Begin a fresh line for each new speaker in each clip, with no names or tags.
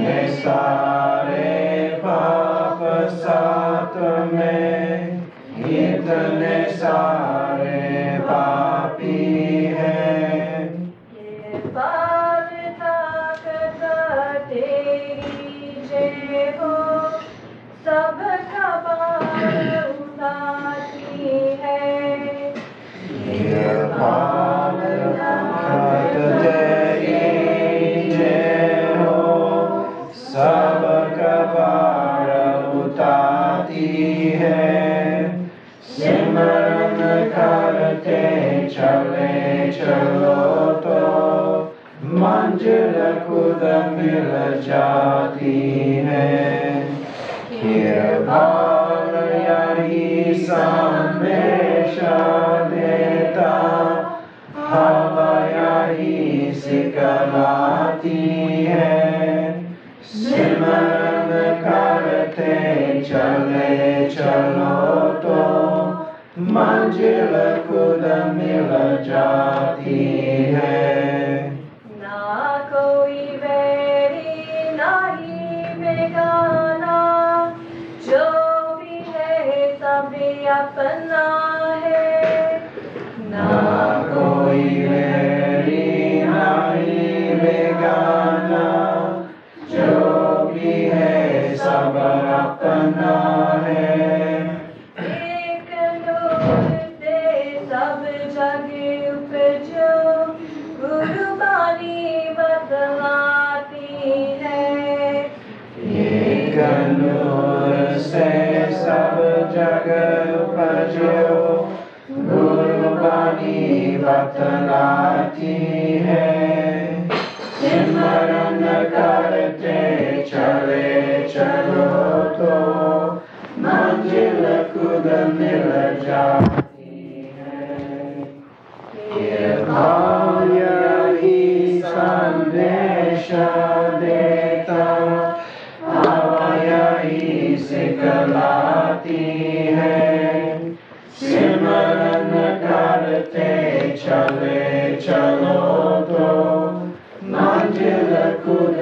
अपने सारे पाप साथ में इतने सारे भाव्य हि
देता। हवाय ही है। सिमरन करते चले चलो तो। मंजिल कुद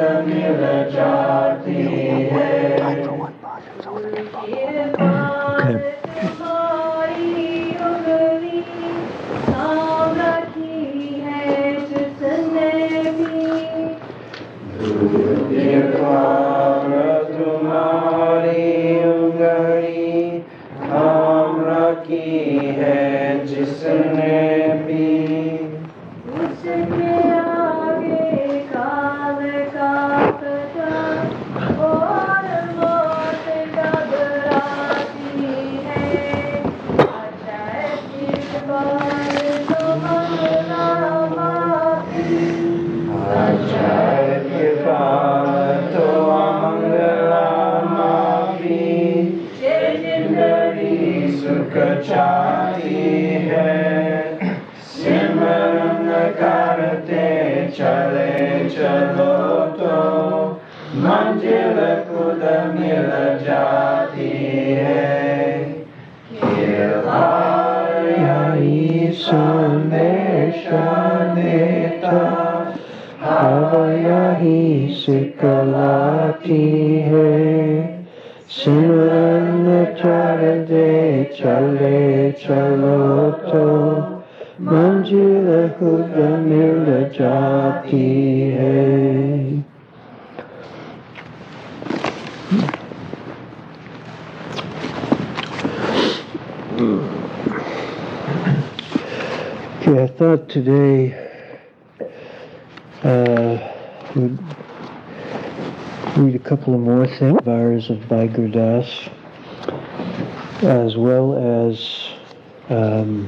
couple of more things, vars of Bhai Das, as well as um,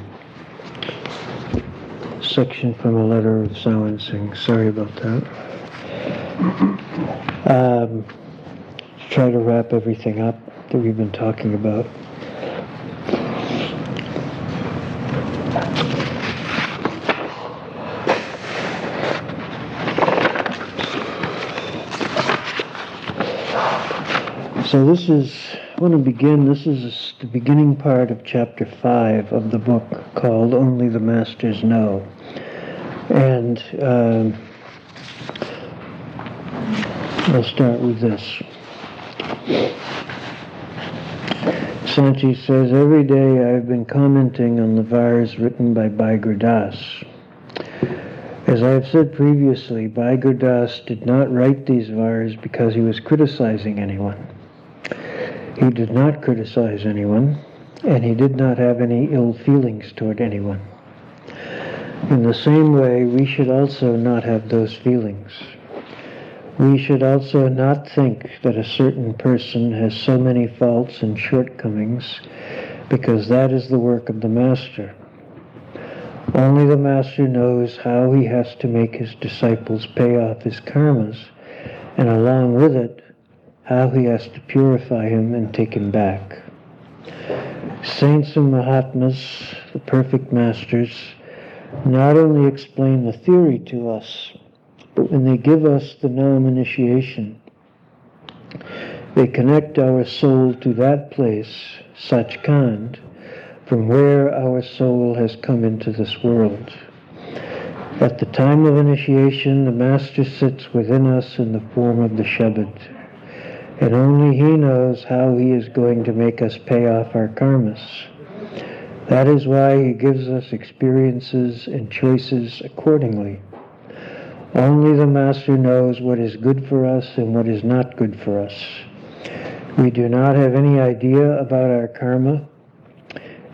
section from a letter of Sawan Singh. Sorry about that. Um, try to wrap everything up that we've been talking about. So this is, I want to begin, this is the beginning part of chapter 5 of the book called Only the Masters Know. And um, I'll start with this. Sant Ji says, Every day I've been commenting on the vars written by Bhai Gurdas. As I have said previously, Bhai Gurdas did not write these vars because he was criticizing anyone. He did not criticize anyone, and he did not have any ill feelings toward anyone. In the same way, we should also not have those feelings. We should also not think that a certain person has so many faults and shortcomings because that is the work of the Master. Only the Master knows how he has to make his disciples pay off his karmas, and along with it, how he has to purify him and take him back. Saints and Mahatmas, the perfect masters, not only explain the theory to us, but when they give us the Nam initiation, they connect our soul to that place, Sachkhand, from where our soul has come into this world. At the time of initiation, the Master sits within us in the form of the Shabad, and only He knows how He is going to make us pay off our karmas. That is why He gives us experiences and choices accordingly. Only the Master knows what is good for us and what is not good for us. We do not have any idea about our karma,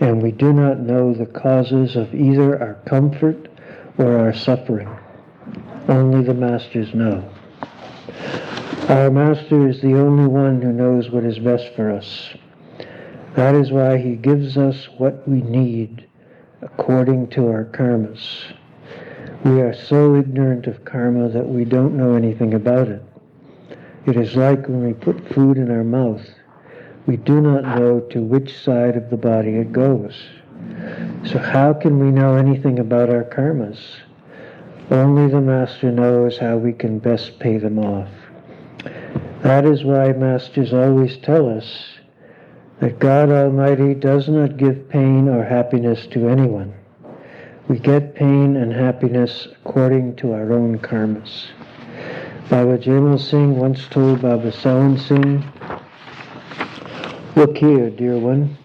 and we do not know the causes of either our comfort or our suffering. Only the Masters know. Our Master is the only one who knows what is best for us. That is why He gives us what we need according to our karmas. We are so ignorant of karma that we don't know anything about it. It is like when we put food in our mouth. We do not know to which side of the body it goes. So how can we know anything about our karmas? Only the Master knows how we can best pay them off. That is why Masters always tell us that God Almighty does not give pain or happiness to anyone. We get pain and happiness according to our own karmas. Baba Jaimal Singh once told Baba Sawan Singh, Look here, dear one.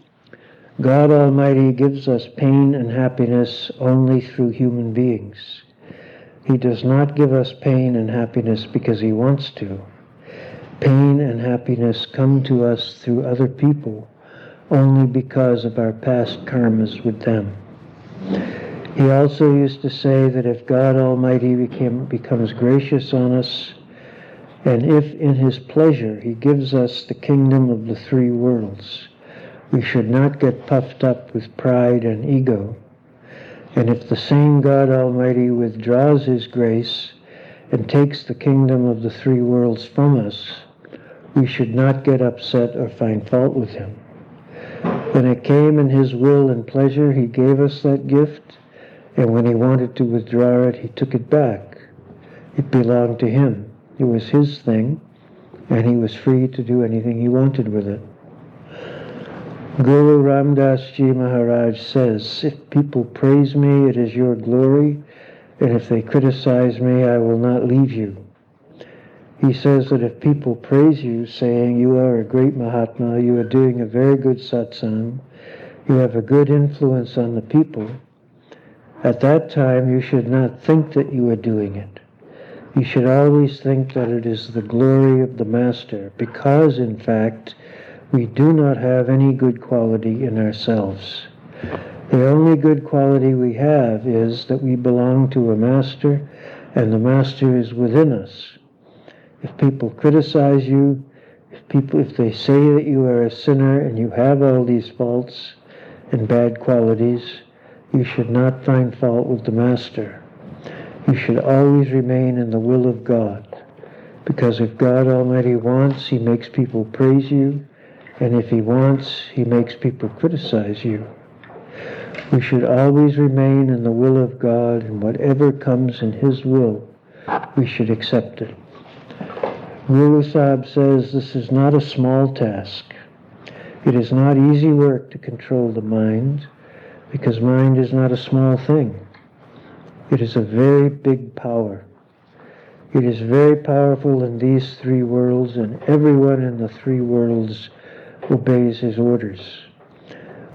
God Almighty gives us pain and happiness only through human beings. He does not give us pain and happiness because He wants to. Pain and happiness come to us through other people only because of our past karmas with them. He also used to say that if God Almighty became, becomes gracious on us, and if in his pleasure he gives us the kingdom of the three worlds, we should not get puffed up with pride and ego. And if the same God Almighty withdraws his grace and takes the kingdom of the three worlds from us, we should not get upset or find fault with him. When it came in his will and pleasure, he gave us that gift, and when he wanted to withdraw it, he took it back. It belonged to him. It was his thing, and he was free to do anything he wanted with it. Guru Ram Das Ji Maharaj says, If people praise me, it is your glory, and if they criticize me, I will not leave you. He says that if people praise you, saying you are a great Mahatma, you are doing a very good satsang, you have a good influence on the people, at that time you should not think that you are doing it. You should always think that it is the glory of the Master, because in fact, we do not have any good quality in ourselves. The only good quality we have is that we belong to a master and the master is within us. If people criticize you, if people if they say that you are a sinner and you have all these faults and bad qualities, you should not find fault with the master. You should always remain in the will of God. Because if God Almighty wants, He makes people praise you and if he wants, he makes people criticize you. We should always remain in the will of God, and whatever comes in his will, we should accept it. Guru Sahib says this is not a small task. It is not easy work to control the mind, because mind is not a small thing. It is a very big power. It is very powerful in these three worlds, and everyone in the three worlds obeys his orders.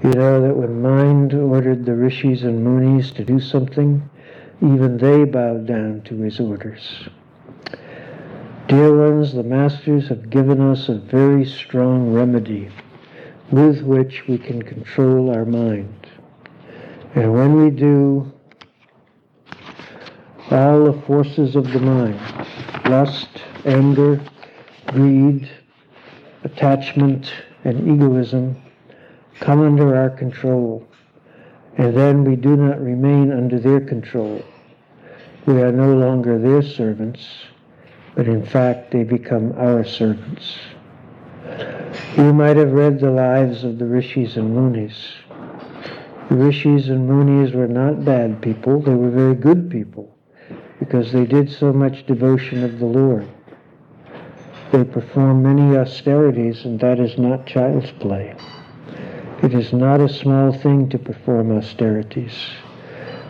You know that when mind ordered the rishis and munis to do something, even they bowed down to his orders. Dear ones, the masters have given us a very strong remedy with which we can control our mind. And when we do, all the forces of the mind, lust, anger, greed, attachment, and egoism come under our control, and then we do not remain under their control. We are no longer their servants, but in fact they become our servants. You might have read the lives of the rishis and munis. The rishis and munis were not bad people, they were very good people, because they did so much devotion of the Lord. They perform many austerities, and that is not child's play. It is not a small thing to perform austerities.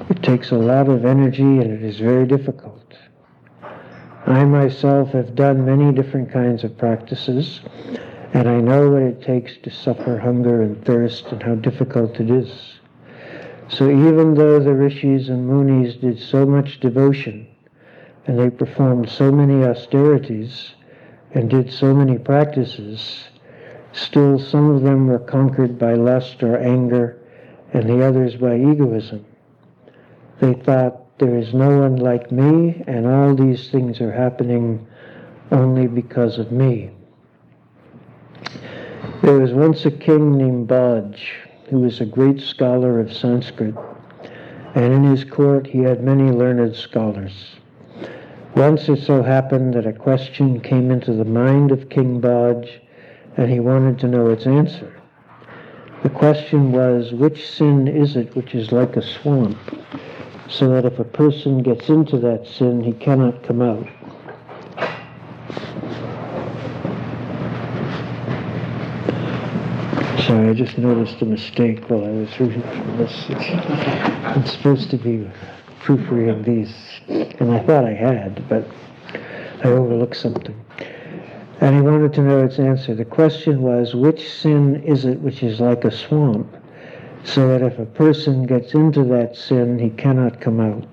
It takes a lot of energy and it is very difficult. I myself have done many different kinds of practices, and I know what it takes to suffer hunger and thirst and how difficult it is. So even though the rishis and munis did so much devotion, and they performed so many austerities, and did so many practices, still some of them were conquered by lust or anger, and the others by egoism. They thought, there is no one like me, and all these things are happening only because of me. There was once a king named Baj, who was a great scholar of Sanskrit, and in his court he had many learned scholars. Once it so happened that a question came into the mind of King Baj, and he wanted to know its answer. The question was, which sin is it which is like a swamp, so that if a person gets into that sin, he cannot come out? Sorry, I just noticed a mistake while I was reading this. I'm supposed to be proofreading these, and I thought I had, but I overlooked something. And he wanted to know its answer. The question was, which sin is it which is like a swamp, so that if a person gets into that sin, he cannot come out?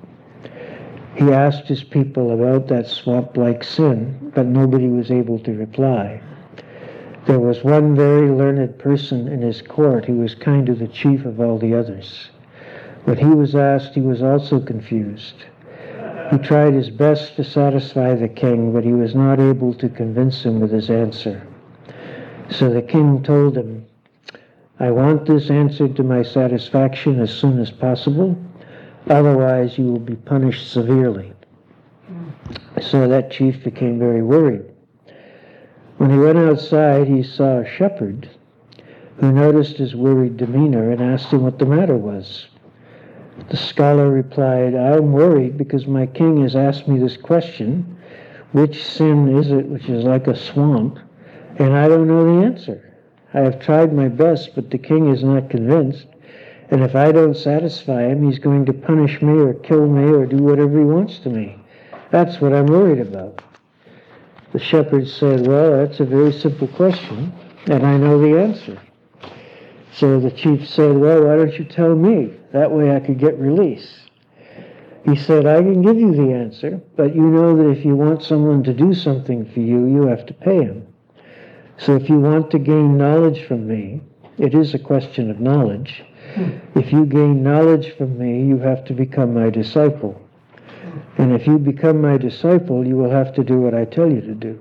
He asked his people about that swamp like sin, but nobody was able to reply. There was one very learned person in his court who was kind of the chief of all the others. When he was asked, he was also confused. He tried his best to satisfy the king, but he was not able to convince him with his answer. So the king told him, I want this answered to my satisfaction as soon as possible, otherwise you will be punished severely. So that chief became very worried. When he went outside, he saw a shepherd who noticed his worried demeanor and asked him what the matter was. The scholar replied, I'm worried because my king has asked me this question which sin is it which is like a swamp? And I don't know the answer. I have tried my best, but the king is not convinced. And if I don't satisfy him, he's going to punish me or kill me or do whatever he wants to me. That's what I'm worried about. The shepherd said, Well, that's a very simple question, and I know the answer. So the chief said, Well, why don't you tell me? That way I could get release. He said, I can give you the answer, but you know that if you want someone to do something for you, you have to pay him. So if you want to gain knowledge from me, it is a question of knowledge. Hmm. If you gain knowledge from me, you have to become my disciple. And if you become my disciple, you will have to do what I tell you to do.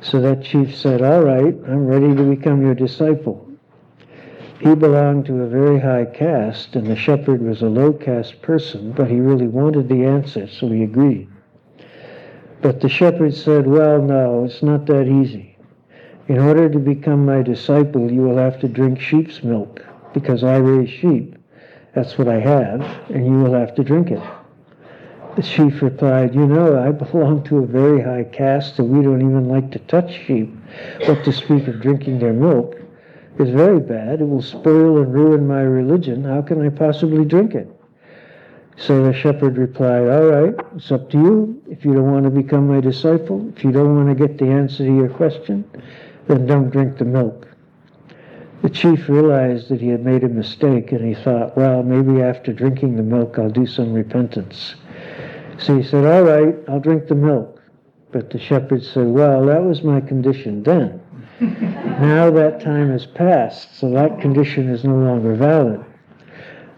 So that chief said, All right, I'm ready to become your disciple. He belonged to a very high caste, and the shepherd was a low caste person, but he really wanted the answer, so he agreed. But the shepherd said, Well, no, it's not that easy. In order to become my disciple, you will have to drink sheep's milk, because I raise sheep. That's what I have, and you will have to drink it. The chief replied, You know, I belong to a very high caste, and we don't even like to touch sheep. What to speak of drinking their milk is very bad. It will spoil and ruin my religion. How can I possibly drink it? So the shepherd replied, All right, it's up to you. If you don't want to become my disciple, if you don't want to get the answer to your question, then don't drink the milk. The chief realized that he had made a mistake and he thought, well, maybe after drinking the milk I'll do some repentance. So he said, All right, I'll drink the milk. But the shepherd said, Well, that was my condition then. now that time has passed, so that condition is no longer valid.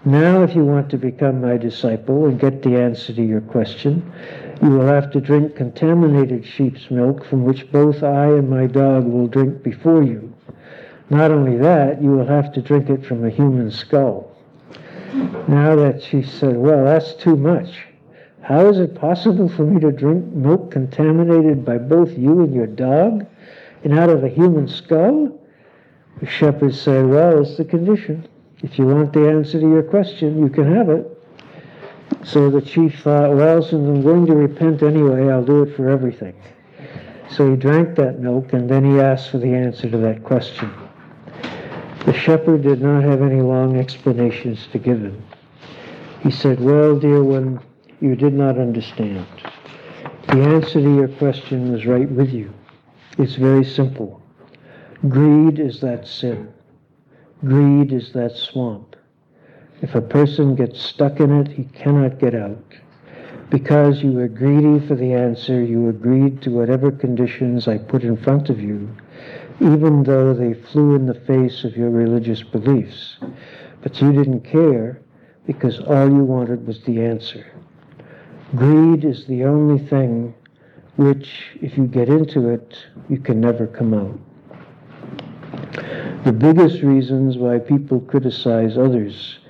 Now, if you want to become my disciple and get the answer to your question, you will have to drink contaminated sheep's milk from which both I and my dog will drink before you. Not only that, you will have to drink it from a human skull. Now that she said, Well, that's too much. How is it possible for me to drink milk contaminated by both you and your dog and out of a human skull? The shepherd said, Well, it's the condition. If you want the answer to your question, you can have it. So the chief thought, Well, since I'm going to repent anyway, I'll do it for everything. So he drank that milk and then he asked for the answer to that question. The shepherd did not have any long explanations to give him. He said, Well, dear one, you did not understand. The answer to your question was right with you. It's very simple. Greed is that sin. Greed is that swamp. If a person gets stuck in it, he cannot get out. Because you were greedy for the answer, you agreed to whatever conditions I put in front of you, even though they flew in the face of your religious beliefs. But you didn't care because all you wanted was the answer. Greed is the only thing which, if you get into it, you can never come out. The biggest reasons why people criticize others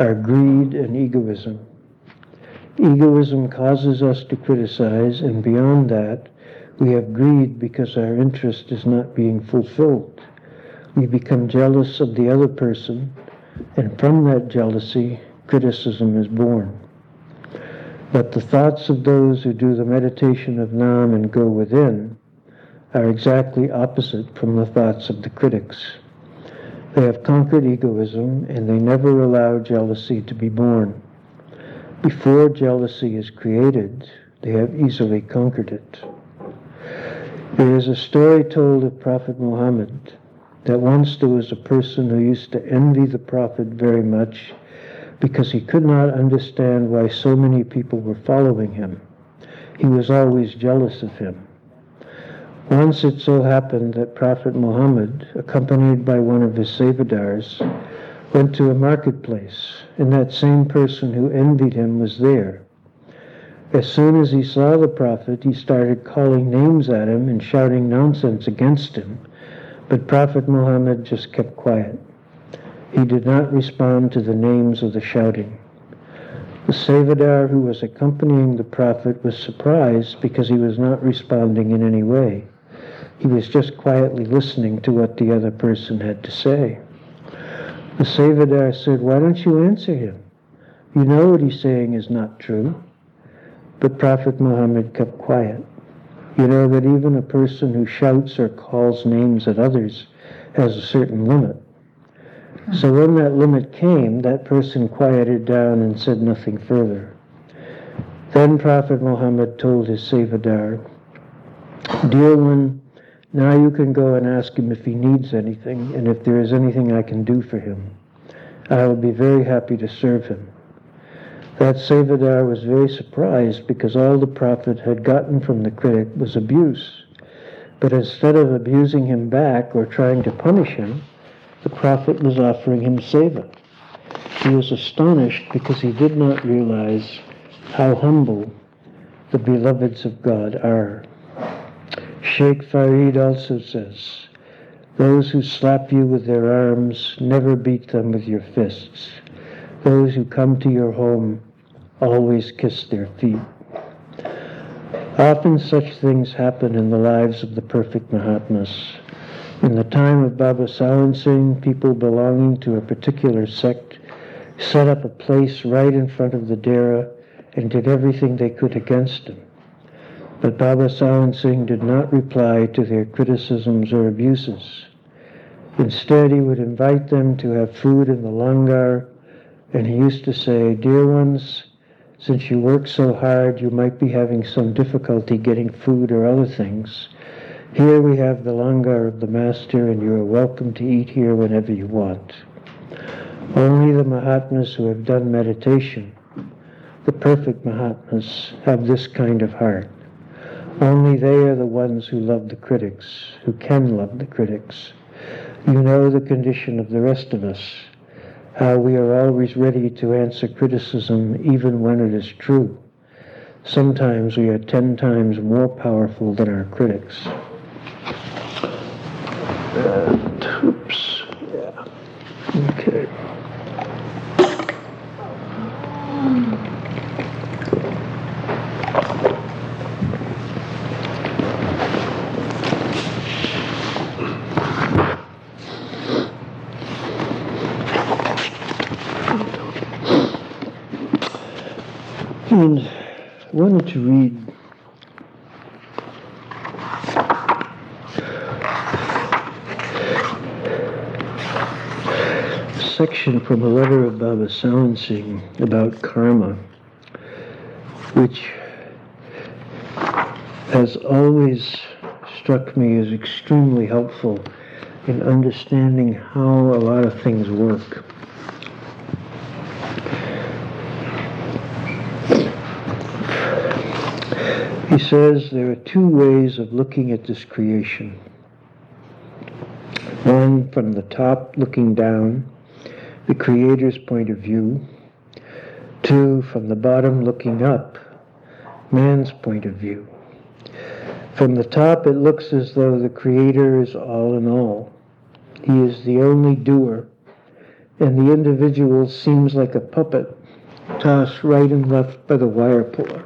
are greed and egoism. Egoism causes us to criticize, and beyond that, we have greed because our interest is not being fulfilled. We become jealous of the other person, and from that jealousy, criticism is born. But the thoughts of those who do the meditation of Nam and go within are exactly opposite from the thoughts of the critics. They have conquered egoism and they never allow jealousy to be born. Before jealousy is created, they have easily conquered it. There is a story told of Prophet Muhammad that once there was a person who used to envy the Prophet very much because he could not understand why so many people were following him. He was always jealous of him. Once it so happened that Prophet Muhammad, accompanied by one of his Sevadars, went to a marketplace, and that same person who envied him was there. As soon as he saw the Prophet, he started calling names at him and shouting nonsense against him, but Prophet Muhammad just kept quiet. He did not respond to the names of the shouting. The Sevadar who was accompanying the Prophet was surprised because he was not responding in any way. He was just quietly listening to what the other person had to say. The Sevadar said, Why don't you answer him? You know what he's saying is not true. But Prophet Muhammad kept quiet. You know that even a person who shouts or calls names at others has a certain limit. So when that limit came, that person quieted down and said nothing further. Then Prophet Muhammad told his Sevadar, Dear one, now you can go and ask him if he needs anything and if there is anything I can do for him. I will be very happy to serve him. That Sevadar was very surprised because all the Prophet had gotten from the critic was abuse. But instead of abusing him back or trying to punish him, the Prophet was offering him seva. He was astonished because he did not realize how humble the beloveds of God are. Sheikh Farid also says, Those who slap you with their arms, never beat them with your fists. Those who come to your home, always kiss their feet. Often such things happen in the lives of the perfect Mahatmas. In the time of Baba Sawan Singh, people belonging to a particular sect set up a place right in front of the Dera and did everything they could against him. But Baba Sawan Singh did not reply to their criticisms or abuses. Instead, he would invite them to have food in the langar, and he used to say, Dear ones, since you work so hard, you might be having some difficulty getting food or other things. Here we have the langar of the Master, and you are welcome to eat here whenever you want. Only the Mahatmas who have done meditation, the perfect Mahatmas, have this kind of heart. Only they are the ones who love the critics, who can love the critics. You know the condition of the rest of us, how we are always ready to answer criticism even when it is true. Sometimes we are ten times more powerful than our critics. And, oops, yeah. Okay. And I wanted to read a section from a letter of Baba Sawan Singh about karma, which has always struck me as extremely helpful in understanding how a lot of things work. He says there are two ways of looking at this creation. One from the top looking down, the Creator's point of view. Two from the bottom looking up, man's point of view. From the top, it looks as though the Creator is all in all. He is the only doer, and the individual seems like a puppet tossed right and left by the wire puller.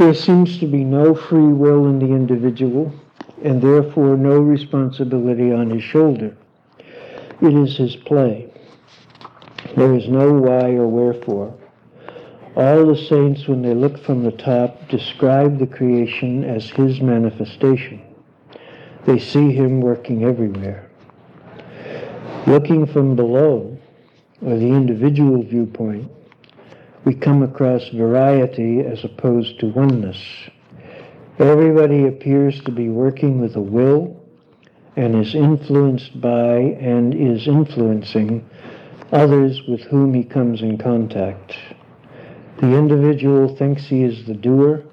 There seems to be no free will in the individual, and therefore no responsibility on his shoulder. It is his play. There is no why or wherefore. All the saints, when they look from the top, describe the creation as his manifestation. They see him working everywhere. Looking from below, or the individual viewpoint, we come across variety as opposed to oneness. Everybody appears to be working with a will and is influenced by and is influencing others with whom he comes in contact. The individual thinks he is the doer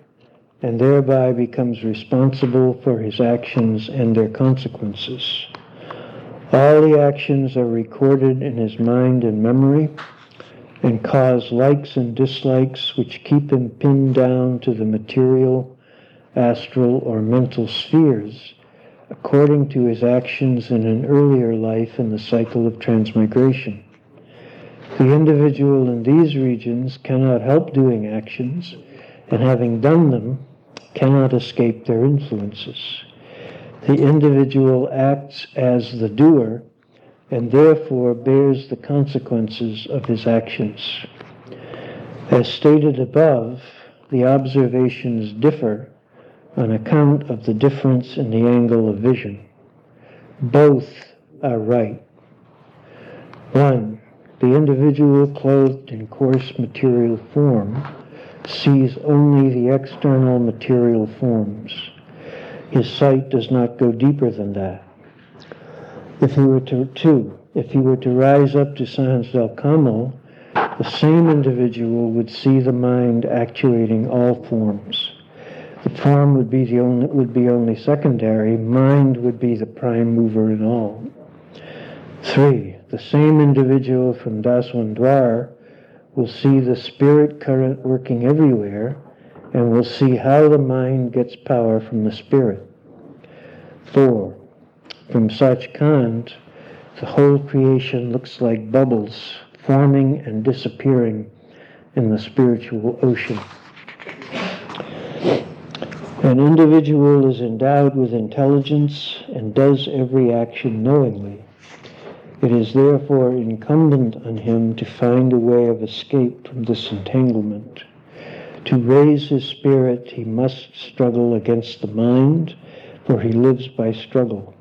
and thereby becomes responsible for his actions and their consequences. All the actions are recorded in his mind and memory and cause likes and dislikes which keep him pinned down to the material, astral, or mental spheres according to his actions in an earlier life in the cycle of transmigration. The individual in these regions cannot help doing actions, and having done them, cannot escape their influences. The individual acts as the doer and therefore bears the consequences of his actions. As stated above, the observations differ on account of the difference in the angle of vision. Both are right. One, the individual clothed in coarse material form sees only the external material forms. His sight does not go deeper than that. If he were to, two, if he were to rise up to Sahansdal Kanwal, the same individual would see the mind actuating all forms. The form would be the only would be only secondary. Mind would be the prime mover in all. Three, the same individual from Daswan Dwar will see the spirit current working everywhere and will see how the mind gets power from the spirit. Four, from Sachkhand, the whole creation looks like bubbles forming and disappearing in the spiritual ocean. An individual is endowed with intelligence and does every action knowingly. It is therefore incumbent on him to find a way of escape from this entanglement. To raise his spirit, he must struggle against the mind, for he lives by struggle.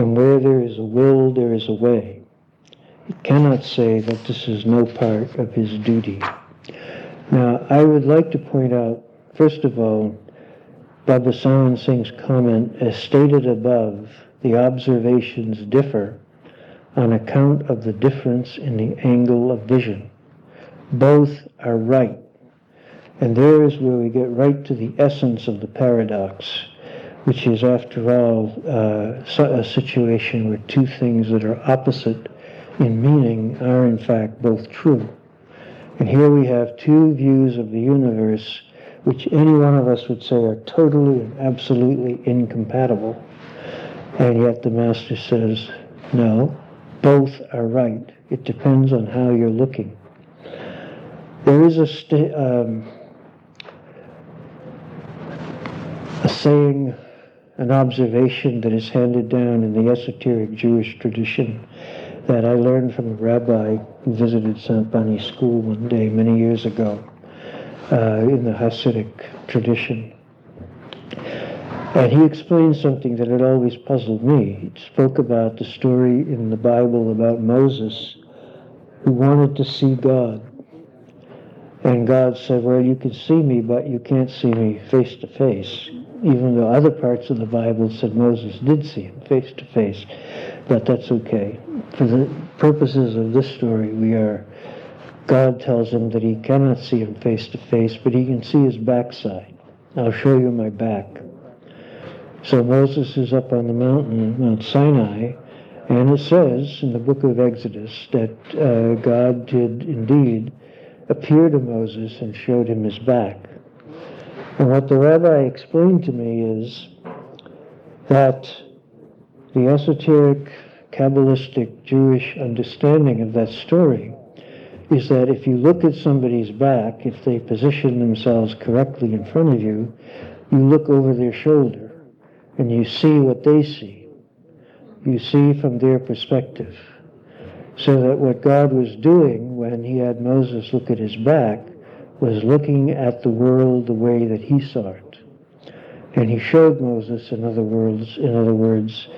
And where there is a will, there is a way. He cannot say that this is no part of his duty. Now, I would like to point out, first of all, Baba Sawan Singh's comment, as stated above, the observations differ on account of the difference in the angle of vision. Both are right. And there is where we get right to the essence of the paradox, which is, after all, uh, a situation where two things that are opposite in meaning are, in fact, both true. And here we have two views of the universe which any one of us would say are totally and absolutely incompatible. And yet the Master says, no, both are right. It depends on how you're looking. There is a, um, a saying, an observation that is handed down in the esoteric Jewish tradition that I learned from a rabbi who visited Sant Bani school one day many years ago uh, in the Hasidic tradition. And he explained something that had always puzzled me. He spoke about the story in the Bible about Moses who wanted to see God. And God said, Well, you can see me, but you can't see me face to face. Even though other parts of the Bible said Moses did see him face to face. But that's okay. For the purposes of this story, we are God tells him that he cannot see him face to face, but he can see his backside. I'll show you my back. So Moses is up on the mountain, Mount Sinai, and it says in the book of Exodus that uh, God did indeed appear to Moses and showed him his back. And what the rabbi explained to me is that the esoteric, Kabbalistic, Jewish understanding of that story is that if you look at somebody's back, if they position themselves correctly in front of you, you look over their shoulder and you see what they see. You see from their perspective. So that what God was doing when he had Moses look at his back was looking at the world the way that he saw it. And he showed Moses, in other words, in other words,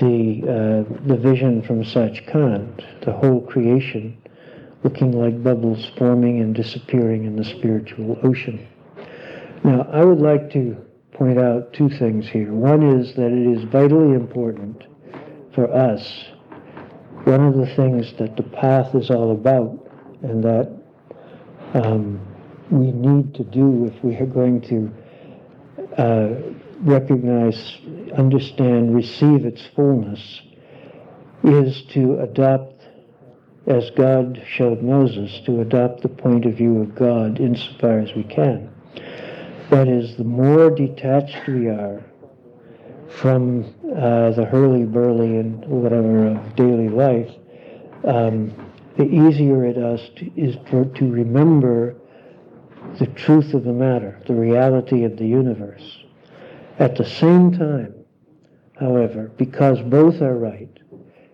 the uh, the vision from Sachkhand, the whole creation looking like bubbles forming and disappearing in the spiritual ocean. Now, I would like to point out two things here. One is that it is vitally important for us, one of the things that the path is all about, and that um, we need to do if we are going to uh, recognize, understand, receive its fullness is to adopt, as God showed Moses, to adopt the point of view of God insofar as we can. That is, the more detached we are from uh, the hurly-burly and whatever of daily life, um, the easier it is to, is to remember the truth of the matter, the reality of the universe. At the same time, however, because both are right,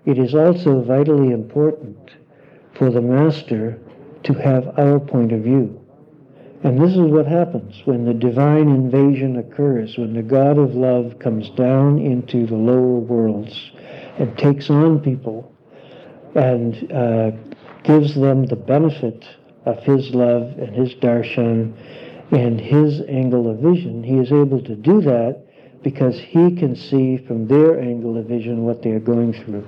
it is also vitally important for the master to have our point of view. And this is what happens when the divine invasion occurs, when the God of love comes down into the lower worlds and takes on people and uh, gives them the benefit of his love and his darshan and his angle of vision. He is able to do that because he can see from their angle of vision what they are going through.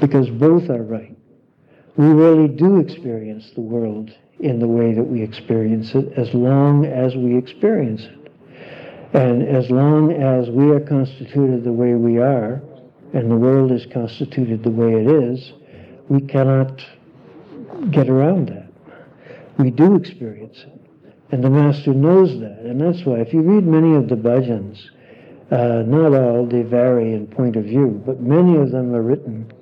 Because both are right. We really do experience the world in the way that we experience it as long as we experience it. And as long as we are constituted the way we are, and the world is constituted the way it is, we cannot get around that. We do experience it. And the Master knows that. And that's why, if you read many of the bhajans, uh, not all, they vary in point of view, but many of them are written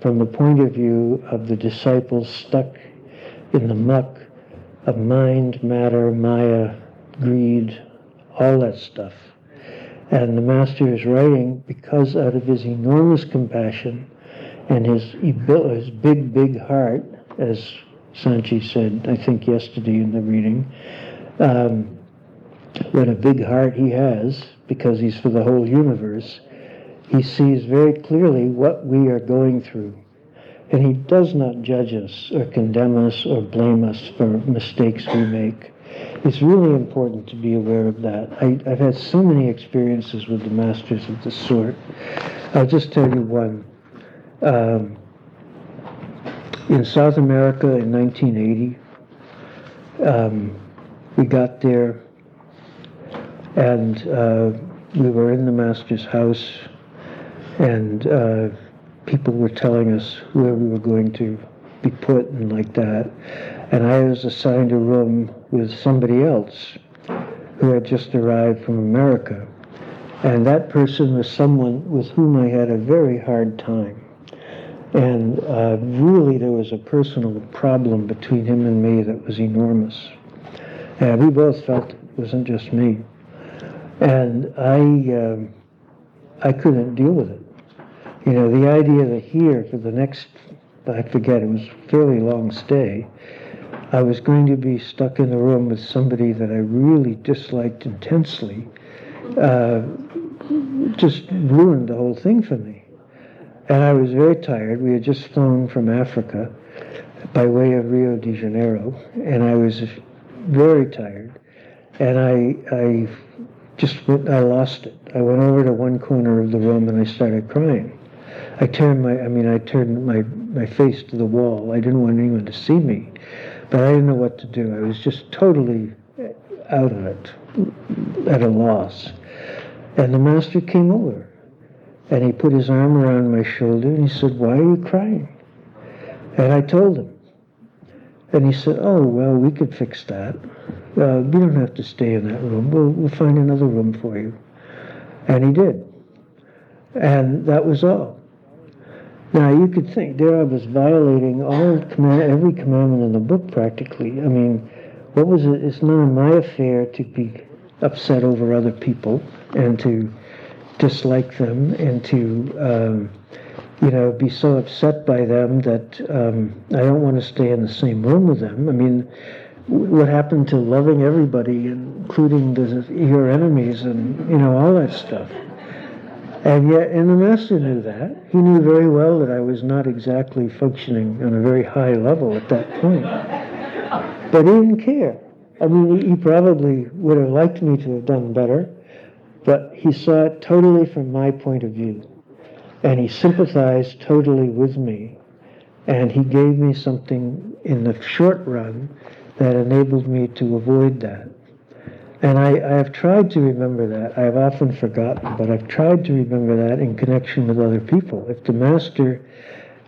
from the point of view of the disciples stuck in the muck of mind, matter, maya, greed, all that stuff. And the Master is writing because out of his enormous compassion and his, his big, big heart, as Sant Ji said, I think yesterday in the reading, um, what a big heart he has because he's for the whole universe. He sees very clearly what we are going through. And he does not judge us or condemn us or blame us for mistakes we make. It's really important to be aware of that. I, have had so many experiences with the masters of this sort. I'll just tell you one. Um, in South America in 1980, um, we got there and uh, we were in the master's house and uh, people were telling us where we were going to be put and like that. And I was assigned a room with somebody else who had just arrived from America. And that person was someone with whom I had a very hard time. And uh, really, there was a personal problem between him and me that was enormous. And we both felt it wasn't just me. And I, um, I couldn't deal with it. You know, the idea that here for the next, I forget, it was a fairly long stay, I was going to be stuck in the room with somebody that I really disliked intensely, uh, just ruined the whole thing for me. And I was very tired. We had just flown from Africa by way of Rio de Janeiro, and I was very tired. And I, I just went, I lost it. I went over to one corner of the room and I started crying. I turned my, I mean, I turned my, my face to the wall. I didn't want anyone to see me, but I didn't know what to do. I was just totally out of it, at a loss. And the master came over, and he put his arm around my shoulder, and he said, why are you crying? And I told him. And he said, oh, well, we could fix that. Uh, you don't have to stay in that room. We'll, we'll find another room for you. And he did. And that was all. Now you could think there I was violating all command, every commandment in the book practically. I mean, what was it? It's not my affair to be upset over other people and to dislike them and to um, you know be so upset by them that um, I don't want to stay in the same room with them. I mean, what happened to loving everybody, including the, your enemies and you know all that stuff? And yet, and the master knew that. He knew very well that I was not exactly functioning on a very high level at that point. But he didn't care. I mean, he probably would have liked me to have done better, but he saw it totally from my point of view. And he sympathized totally with me. And he gave me something in the short run that enabled me to avoid that. And I, I have tried to remember that. I have often forgotten, but I've tried to remember that in connection with other people. If the Master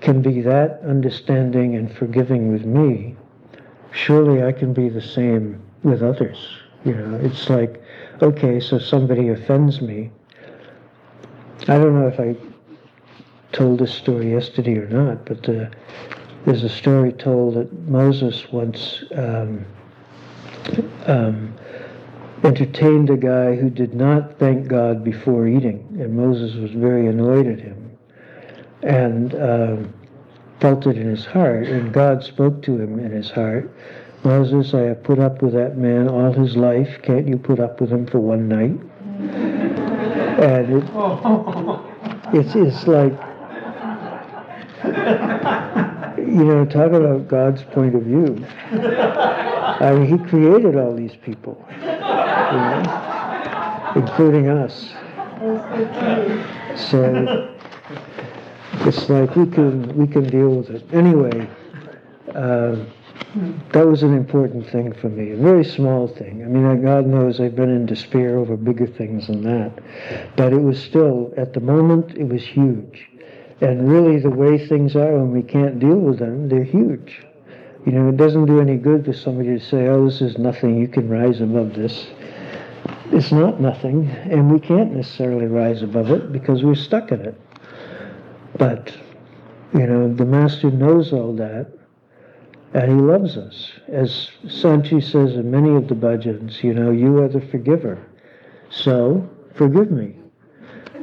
can be that understanding and forgiving with me, surely I can be the same with others. You know, it's like, okay, so somebody offends me. I don't know if I told this story yesterday or not, but uh, there's a story told that Moses once um, um, entertained a guy who did not thank God before eating, and Moses was very annoyed at him and um, felt it in his heart, and God spoke to him in his heart. Moses, I have put up with that man all his life. Can't you put up with him for one night? And it, it's, it's like, you know, talk about God's point of view. I mean, He created all these people, you know, including us. So it's like we can we can deal with it anyway. Uh, that was an important thing for me, a very small thing. I mean, God knows I've been in despair over bigger things than that, but it was still at the moment it was huge. And really, the way things are when we can't deal with them, they're huge. You know, it doesn't do any good for somebody to say, oh, this is nothing, you can rise above this. It's not nothing, and we can't necessarily rise above it because we're stuck in it. But, you know, the Master knows all that, and he loves us. As Sant Ji says in many of the bhajans, you know, you are the forgiver. So, forgive me.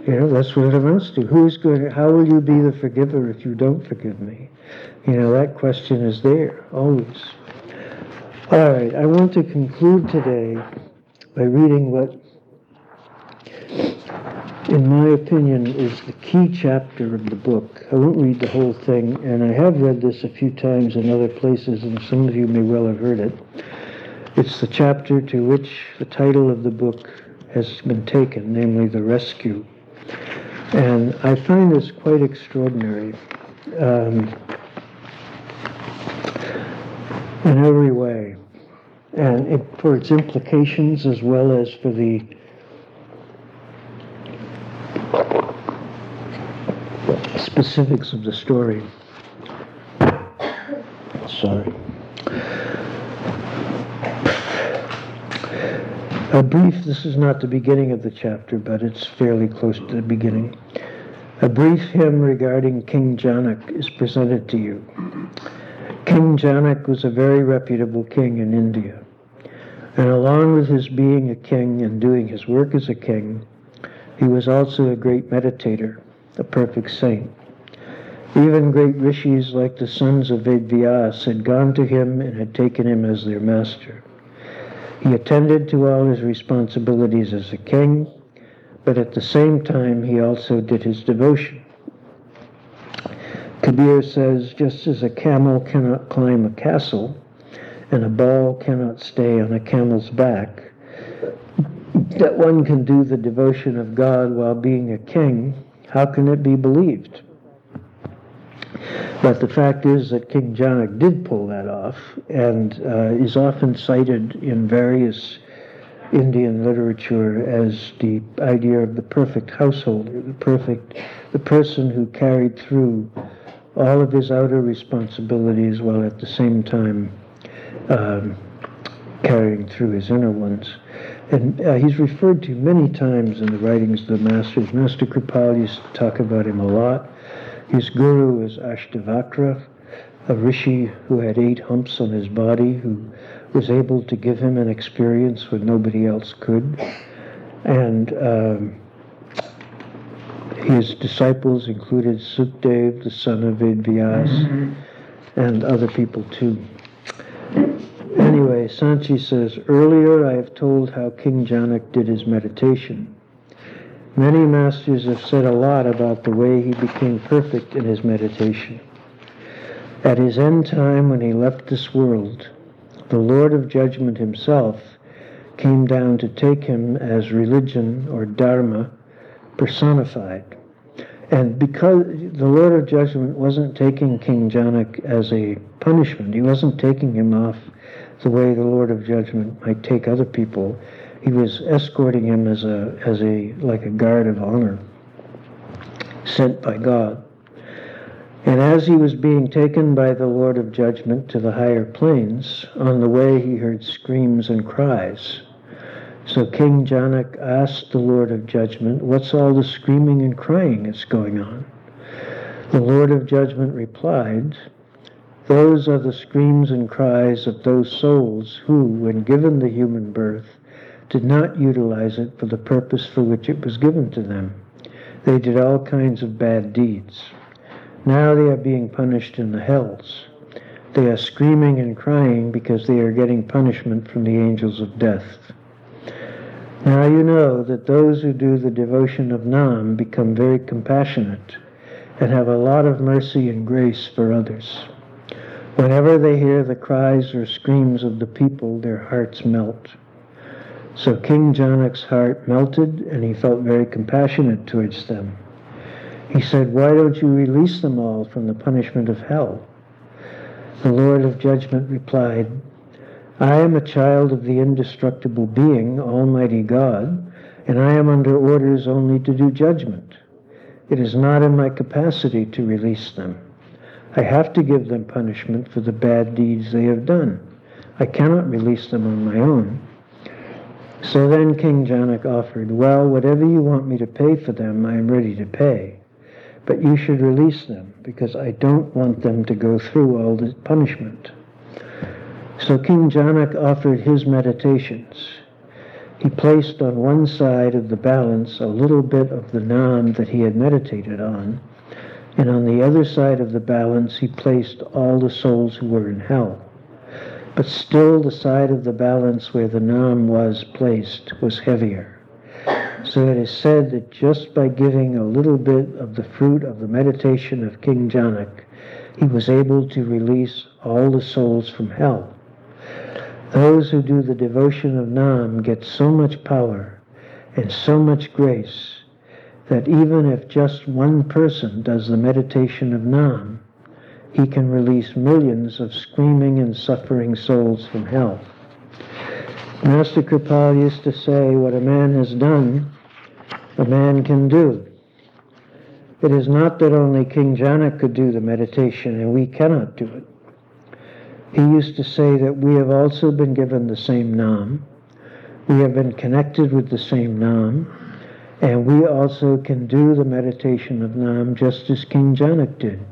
You know, that's what it amounts to. Who's going to, how will you be the forgiver if you don't forgive me? You know, that question is there, always. All right, I want to conclude today by reading what, in my opinion, is the key chapter of the book. I won't read the whole thing, and I have read this a few times in other places, and some of you may well have heard it. It's the chapter to which the title of the book has been taken, namely The Rescue. And I find this quite extraordinary um, in every way, and it, for its implications as well as for the specifics of the story. Sorry. A brief, this is not the beginning of the chapter, but it's fairly close to the beginning. A brief hymn regarding King Janak is presented to you. King Janak was a very reputable king in India. And along with his being a king and doing his work as a king, he was also a great meditator, a perfect saint. Even great rishis like the sons of Vedvyas had gone to him and had taken him as their master. He attended to all his responsibilities as a king, but at the same time he also did his devotion. Kabir says, just as a camel cannot climb a castle and a ball cannot stay on a camel's back, that one can do the devotion of God while being a king, how can it be believed? But the fact is that King Janak did pull that off and uh, is often cited in various Indian literature as the idea of the perfect householder, the perfect, the person who carried through all of his outer responsibilities while at the same time um, carrying through his inner ones. And uh, he's referred to many times in the writings of the masters. Master Kripal used to talk about him a lot. His guru was Ashtavakra, a rishi who had eight humps on his body, who was able to give him an experience when nobody else could. And um, his disciples included Sukdev, the son of Vedvyas, mm-hmm. and other people too. Anyway, Sant Ji says, earlier I have told how King Janak did his meditation. Many masters have said a lot about the way he became perfect in his meditation. At his end time, when he left this world, the Lord of Judgment himself came down to take him as religion or dharma personified. And because the Lord of Judgment wasn't taking King Janak as a punishment, he wasn't taking him off the way the Lord of Judgment might take other people. He was escorting him as a as a like a guard of honor sent by God. And as he was being taken by the Lord of Judgment to the higher planes, on the way he heard screams and cries. So King Janak asked the Lord of Judgment, What's all the screaming and crying that's going on? The Lord of Judgment replied, Those are the screams and cries of those souls who, when given the human birth, did not utilize it for the purpose for which it was given to them. They did all kinds of bad deeds. Now they are being punished in the hells. They are screaming and crying because they are getting punishment from the angels of death. Now you know that those who do the devotion of Nam become very compassionate and have a lot of mercy and grace for others. Whenever they hear the cries or screams of the people, their hearts melt. So King Janak's heart melted and he felt very compassionate towards them. He said, Why don't you release them all from the punishment of hell? The Lord of Judgment replied, I am a child of the indestructible being, Almighty God, and I am under orders only to do judgment. It is not in my capacity to release them. I have to give them punishment for the bad deeds they have done. I cannot release them on my own. So then King Janak offered, Well, whatever you want me to pay for them, I am ready to pay. But you should release them, because I don't want them to go through all the punishment. So King Janak offered his meditations. He placed on one side of the balance a little bit of the Nam that he had meditated on, and on the other side of the balance he placed all the souls who were in hell. But still the side of the balance where the Nam was placed was heavier. So it is said that just by giving a little bit of the fruit of the meditation of King Janak, he was able to release all the souls from hell. Those who do the devotion of Nam get so much power and so much grace that even if just one person does the meditation of Nam, he can release millions of screaming and suffering souls from hell. Master Kripal used to say, What a man has done, a man can do. It is not that only King Janak could do the meditation and we cannot do it. He used to say that we have also been given the same Nam. We have been connected with the same Nam. And we also can do the meditation of Nam just as King Janak did.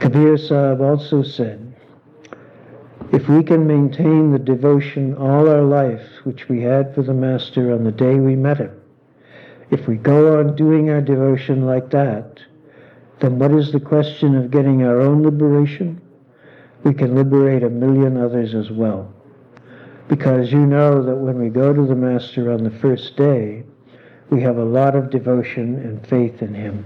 Kabir Sahib also said, if we can maintain the devotion all our life which we had for the Master on the day we met him, if we go on doing our devotion like that, then what is the question of getting our own liberation? we can liberate a million others as well. Because you know that when we go to the Master on the first day, we have a lot of devotion and faith in Him.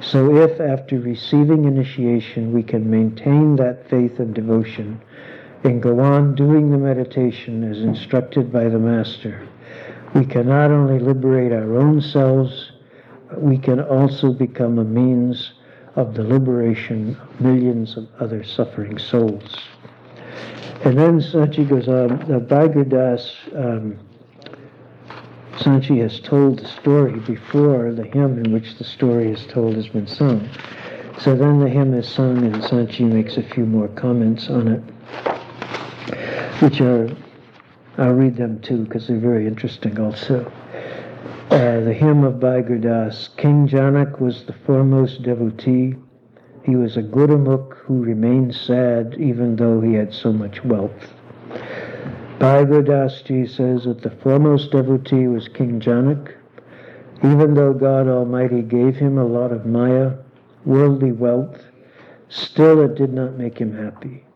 So if after receiving initiation we can maintain that faith and devotion and go on doing the meditation as instructed by the Master, we can not only liberate our own selves, we can also become a means of the liberation of millions of other suffering souls. And then Sant Ji goes on, the Bhai Gurdas, um, Sant Ji has told the story before the hymn in which the story is told has been sung. So then the hymn is sung and Sant Ji makes a few more comments on it, which are, I'll read them too because they're very interesting also. Uh, the hymn of Bhai Gurdas. King Janak was the foremost devotee. He was a Gurumukh who remained sad even though he had so much wealth. Bhai Gurdas says that the foremost devotee was King Janak. Even though God Almighty gave him a lot of maya, worldly wealth, still it did not make him happy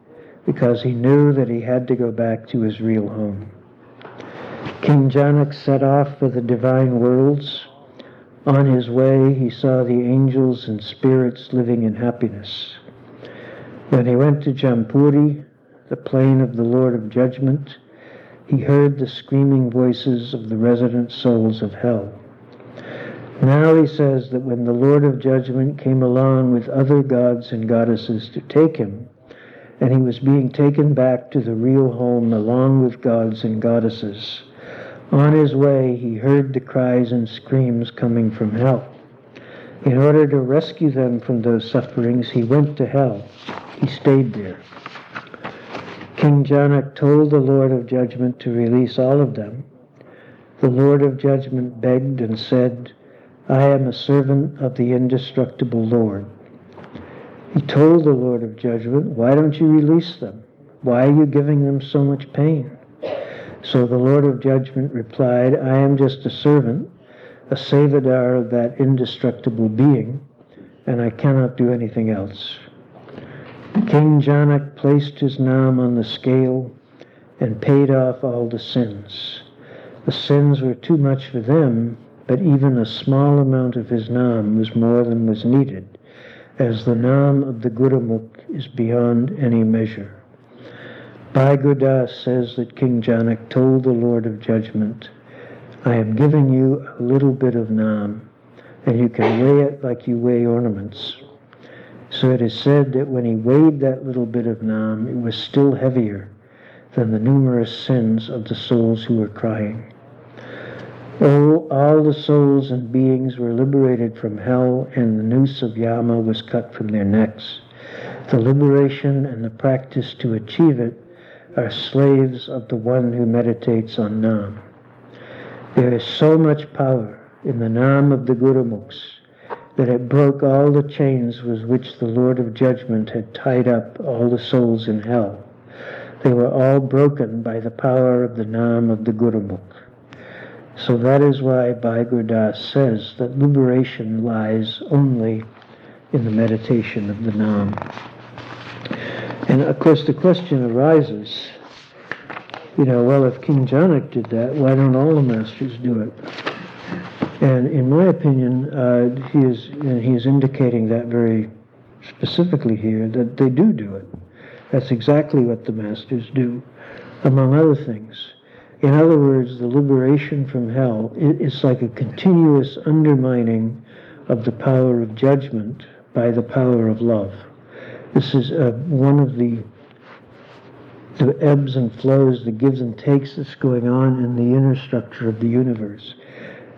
because he knew that he had to go back to his real home. King Janak set off for the divine worlds. On his way, he saw the angels and spirits living in happiness. When he went to Jampuri, the plane of the Lord of Judgment, he heard the screaming voices of the resident souls of hell. Now he says that when the Lord of Judgment came along with other gods and goddesses to take him, and he was being taken back to the real home along with gods and goddesses, On his way, he heard the cries and screams coming from hell. In order to rescue them from those sufferings, he went to hell. He stayed there. King Janak told the Lord of Judgment to release all of them. The Lord of Judgment begged and said, I am a servant of the indestructible Lord. He told the Lord of Judgment, Why don't you release them? Why are you giving them so much pain? So the Lord of Judgment replied, I am just a servant, a Sevadar of that indestructible being, and I cannot do anything else. King Janak placed his Nam on the scale and paid off all the sins. The sins were too much for them, but even a small amount of his Nam was more than was needed, as the Nam of the Gurumukh is beyond any measure. Bhai Gurdas says that King Janak told the Lord of Judgment, I am giving you a little bit of Nam, and you can weigh it like you weigh ornaments. So it is said that when he weighed that little bit of Nam, it was still heavier than the numerous sins of the souls who were crying. Oh, all the souls and beings were liberated from hell, and the noose of Yama was cut from their necks. The liberation and the practice to achieve it are slaves of the one who meditates on Nam. There is so much power in the Nam of the Gurumukhs that it broke all the chains with which the Lord of Judgment had tied up all the souls in hell. They were all broken by the power of the Nam of the Gurumukh. So that is why Bhai says that liberation lies only in the meditation of the Nam. And of course the question arises, you know, well if King Janak did that, why don't all the masters do it? And in my opinion, uh, he is he is indicating that very specifically here that they do do it. That's exactly what the masters do, among other things. In other words, the liberation from hell is like a continuous undermining of the power of judgment by the power of love. This is uh, one of the the ebbs and flows, the gives and takes that's going on in the inner structure of the universe.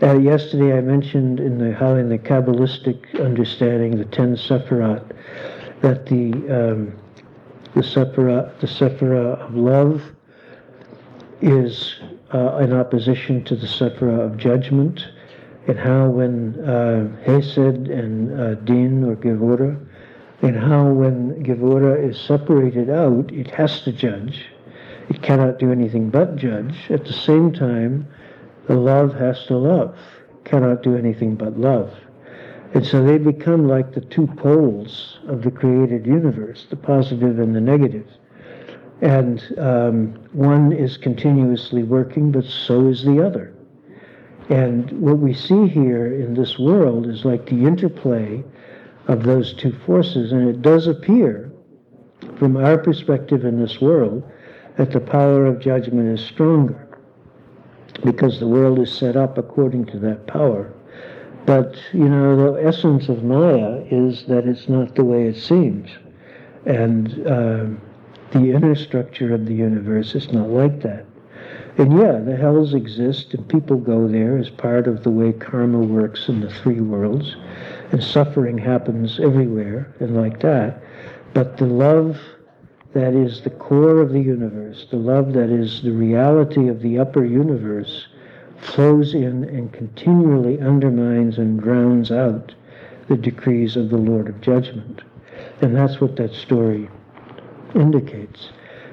Uh, yesterday I mentioned in the how in the Kabbalistic understanding, the ten Sephirat, that the um, the Sephirah, the Sephirah of love is uh, in opposition to the Sephirah of judgment, and how when uh, Hesed and uh, Din or Gevura, and how when Gevura is separated out, it has to judge. It cannot do anything but judge. At the same time, the love has to love, cannot do anything but love. And so they become like the two poles of the created universe, the positive and the negative. And um, one is continuously working, but so is the other. And what we see here in this world is like the interplay of those two forces, and it does appear, from our perspective in this world, that the power of judgment is stronger because the world is set up according to that power. But, you know, the essence of Maya is that it's not the way it seems. And uh, the inner structure of the universe is not like that. And yeah, the hells exist and people go there as part of the way karma works in the three worlds. And suffering happens everywhere and like that. But the love that is the core of the universe, the love that is the reality of the upper universe, flows in and continually undermines and drowns out the decrees of the Lord of Judgment. And that's what that story indicates.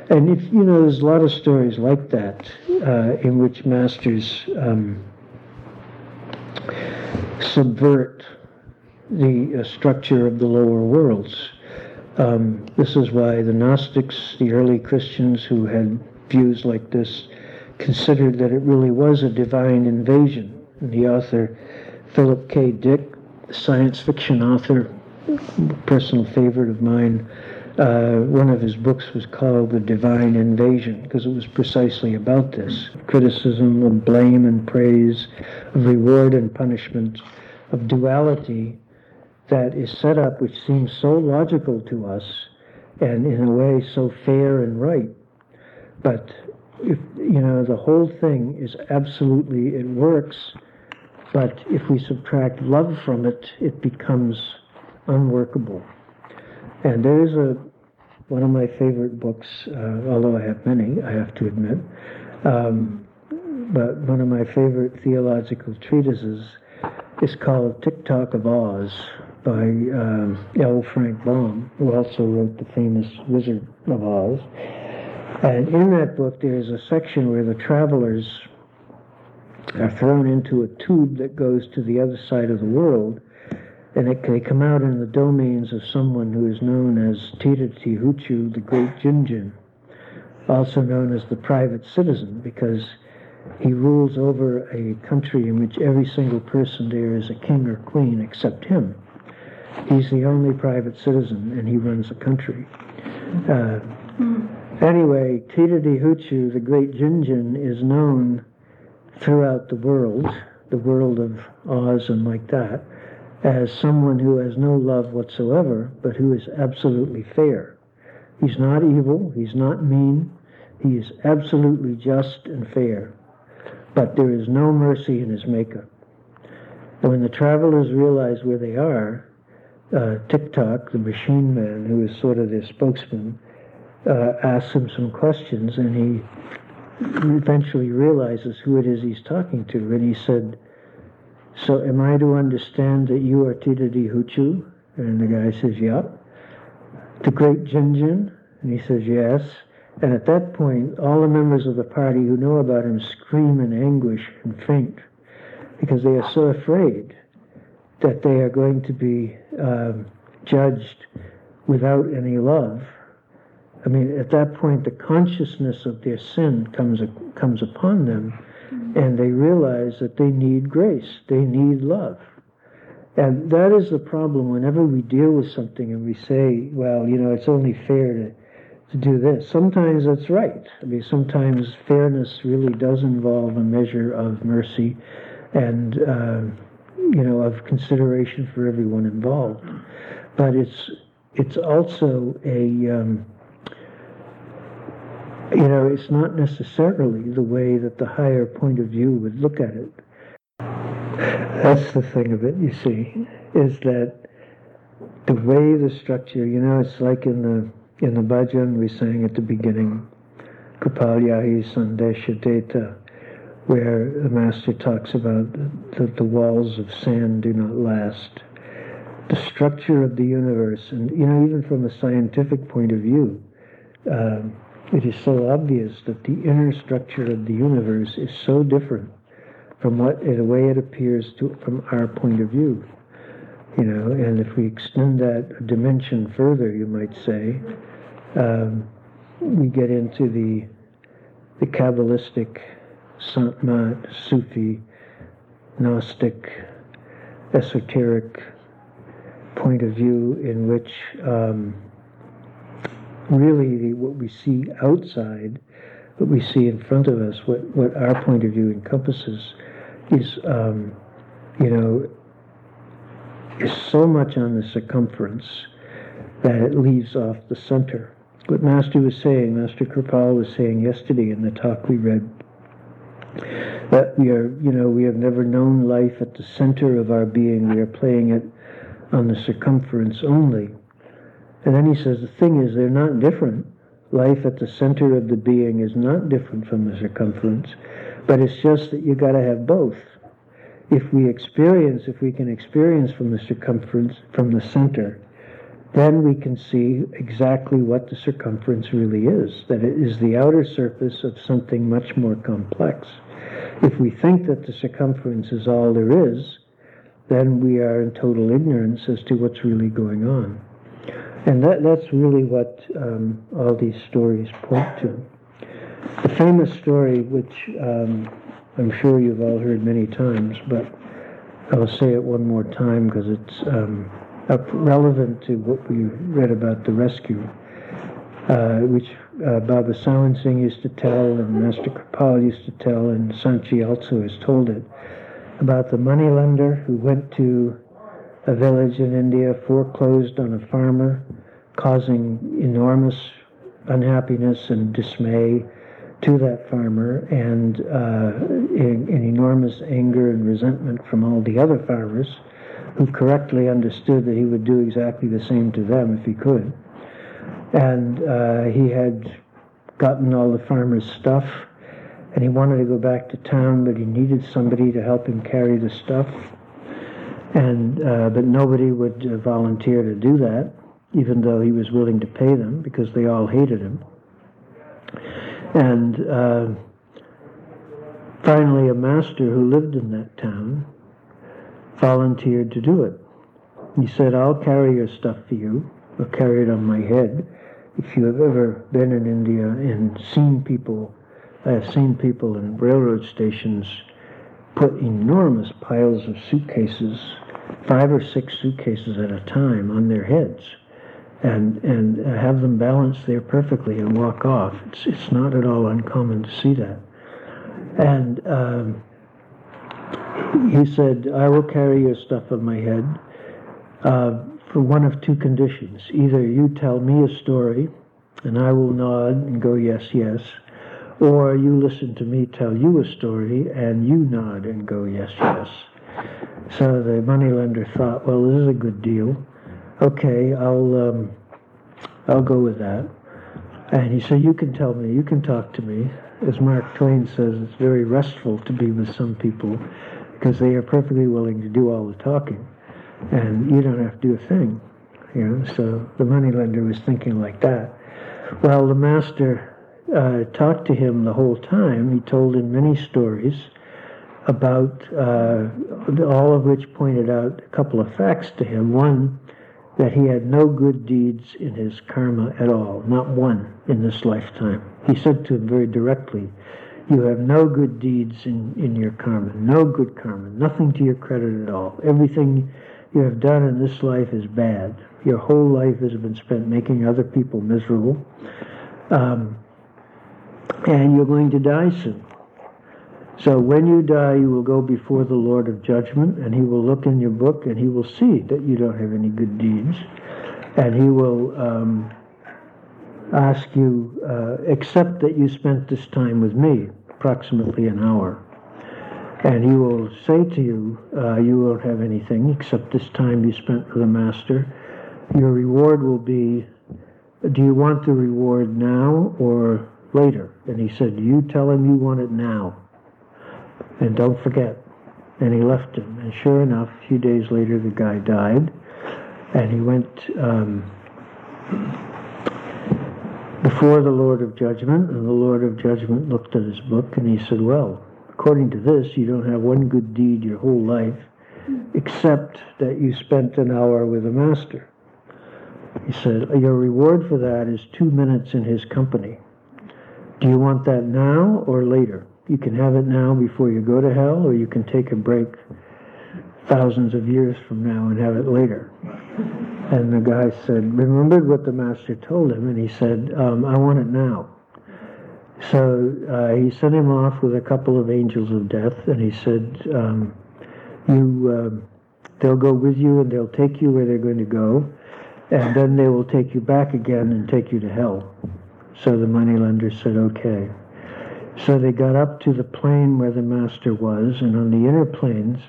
And if, you know, there's a lot of stories like that uh, in which masters um, subvert the uh, structure of the lower worlds. Um, this is why the Gnostics, the early Christians who had views like this, considered that it really was a divine invasion. And the author, Philip K. Dick, science fiction author, personal favorite of mine, uh, one of his books was called The Divine Invasion because it was precisely about this criticism of blame and praise, of reward and punishment, of duality that is set up, which seems so logical to us and in a way so fair and right. But if you know the whole thing is absolutely it works, but if we subtract love from it, it becomes unworkable. And there's a one of my favorite books, uh, although I have many, I have to admit. Um, but one of my favorite theological treatises is called Tik-Tok of Oz by um, L. Frank Baum, who also wrote the famous Wizard of Oz. And in that book, there's a section where the travelers are thrown into a tube that goes to the other side of the world, and it, they come out in the domains of someone who is known as Tirati Huchu, the Great Jinjin, also known as the private citizen, because he rules over a country in which every single person there is a king or queen except him. He's the only private citizen, and he runs the country. Uh, anyway, Tirati Huchu, the great Jinjin, is known throughout the world, the world of Oz and like that, as someone who has no love whatsoever, but who is absolutely fair. He's not evil, he's not mean, he is absolutely just and fair but there is no mercy in his makeup. And when the travelers realize where they are, uh, Tik-Tok, the machine man, who is sort of their spokesman, uh, asks him some questions, and he eventually realizes who it is he's talking to. And he said, So am I to understand that you are Tirati Huchu? And the guy says, Yeah. The great Jinjin? And he says, Yes. And at that point, all the members of the party who know about him scream in anguish and faint because they are so afraid that they are going to be um, judged without any love. I mean, at that point, the consciousness of their sin comes comes upon them, and they realize that they need grace, they need love. And that is the problem whenever we deal with something and we say, well, you know, it's only fair to to do this. Sometimes that's right. I mean, sometimes fairness really does involve a measure of mercy and, uh, you know, of consideration for everyone involved. But it's it's also a um, you know, it's not necessarily the way that the higher point of view would look at it. That's the thing of it, you see, is that the way the structure, you know, it's like in the in the bhajan we sang at the beginning, Kripalyahi Sandesha where the master talks about that the walls of sand do not last. The structure of the universe, and you know, even from a scientific point of view, uh, it is so obvious that the inner structure of the universe is so different from what, a way, it appears to from our point of view. You know, and if we extend that dimension further, you might say, um, we get into the the Kabbalistic, Santmat, Sufi, Gnostic, esoteric point of view in which um, really the, what we see outside, what we see in front of us, what, what our point of view encompasses, is, um, you know, is so much on the circumference that it leaves off the center. What Master was saying, Master Kripal was saying yesterday in the talk we read, that we are, you know, we have never known life at the center of our being. We are playing it on the circumference only. And then he says, the thing is, they're not different. Life at the center of the being is not different from the circumference, but it's just that you got to have both. If we experience, if we can experience from the circumference, from the center, then we can see exactly what the circumference really is, that it is the outer surface of something much more complex. If we think that the circumference is all there is, then we are in total ignorance as to what's really going on. And that, that's really what um, all these stories point to. The famous story, which um, I'm sure you've all heard many times, but I'll say it one more time because it's um, relevant to what we read about the rescue, uh, which uh, Baba Sawan Singh used to tell, and Master Kripal used to tell, and Sant Ji also has told it, about the moneylender who went to a village in India, foreclosed on a farmer, causing enormous unhappiness and dismay to that farmer and uh, in enormous anger and resentment from all the other farmers who correctly understood that he would do exactly the same to them if he could. And uh, he had gotten all the farmer's stuff and he wanted to go back to town, but he needed somebody to help him carry the stuff. And uh, but nobody would uh, volunteer to do that, even though he was willing to pay them because they all hated him. And uh, finally, a master who lived in that town volunteered to do it. He said, I'll carry your stuff for you. I'll carry it on my head. If you have ever been in India and seen people, I have seen people in railroad stations put enormous piles of suitcases, five or six suitcases at a time, on their heads and and have them balance there perfectly and walk off. It's it's not at all uncommon to see that. And um, he said, "I will carry your stuff on my head uh, for one of two conditions: either you tell me a story, and I will nod and go yes, yes." Or you listen to me tell you a story and you nod and go yes, yes. So the moneylender thought, well, this is a good deal okay, I'll um, I'll go with that. And he said, you can tell me, you can talk to me. As Mark Twain says, it's very restful to be with some people because they are perfectly willing to do all the talking, and you don't have to do a thing. You know, so the moneylender was thinking like that. Well, the master uh, talked to him the whole time. He told him many stories about uh, all of which pointed out a couple of facts to him. One that he had no good deeds in his karma at all, not one in this lifetime. He said to him very directly, You have no good deeds in, in your karma, no good karma, nothing to your credit at all. Everything you have done in this life is bad. Your whole life has been spent making other people miserable. Um, and you're going to die soon. So when you die, you will go before the Lord of judgment, and he will look in your book, and he will see that you don't have any good deeds, and he will um, ask you, uh, except that you spent this time with me, approximately an hour. And he will say to you, uh, you won't have anything except this time you spent with the Master. Your reward will be, do you want the reward now or later? And he said, you tell him you want it now. And don't forget. And he left him. And sure enough, a few days later, the guy died. And he went um, before the Lord of Judgment. And the Lord of Judgment looked at his book and he said, Well, according to this, you don't have one good deed your whole life, except that you spent an hour with a Master. He said, Your reward for that is two minutes in his company. Do you want that now or later? You can have it now before you go to hell, or you can take a break thousands of years from now and have it later. And the guy said, remembered what the master told him, and he said, um, I want it now. So uh, he sent him off with a couple of angels of death, and he said, um, "You, um, they'll go with you, and they'll take you where they're going to go, and then they will take you back again and take you to hell." So the moneylender said, "Okay." So they got up to the plane where the master was, and on the inner planes,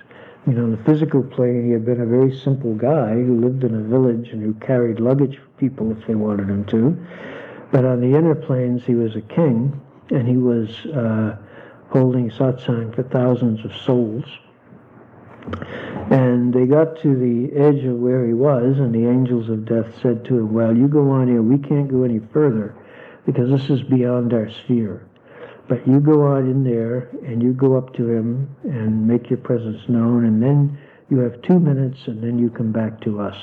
you know, the physical plane, he had been a very simple guy who lived in a village and who carried luggage for people if they wanted him to. But on the inner planes, he was a king, and he was uh, holding satsang for thousands of souls. And they got to the edge of where he was, and the angels of death said to him, Well, you go on here. We can't go any further because this is beyond our sphere. But you go on in there and you go up to him and make your presence known, and then you have two minutes, and then you come back to us,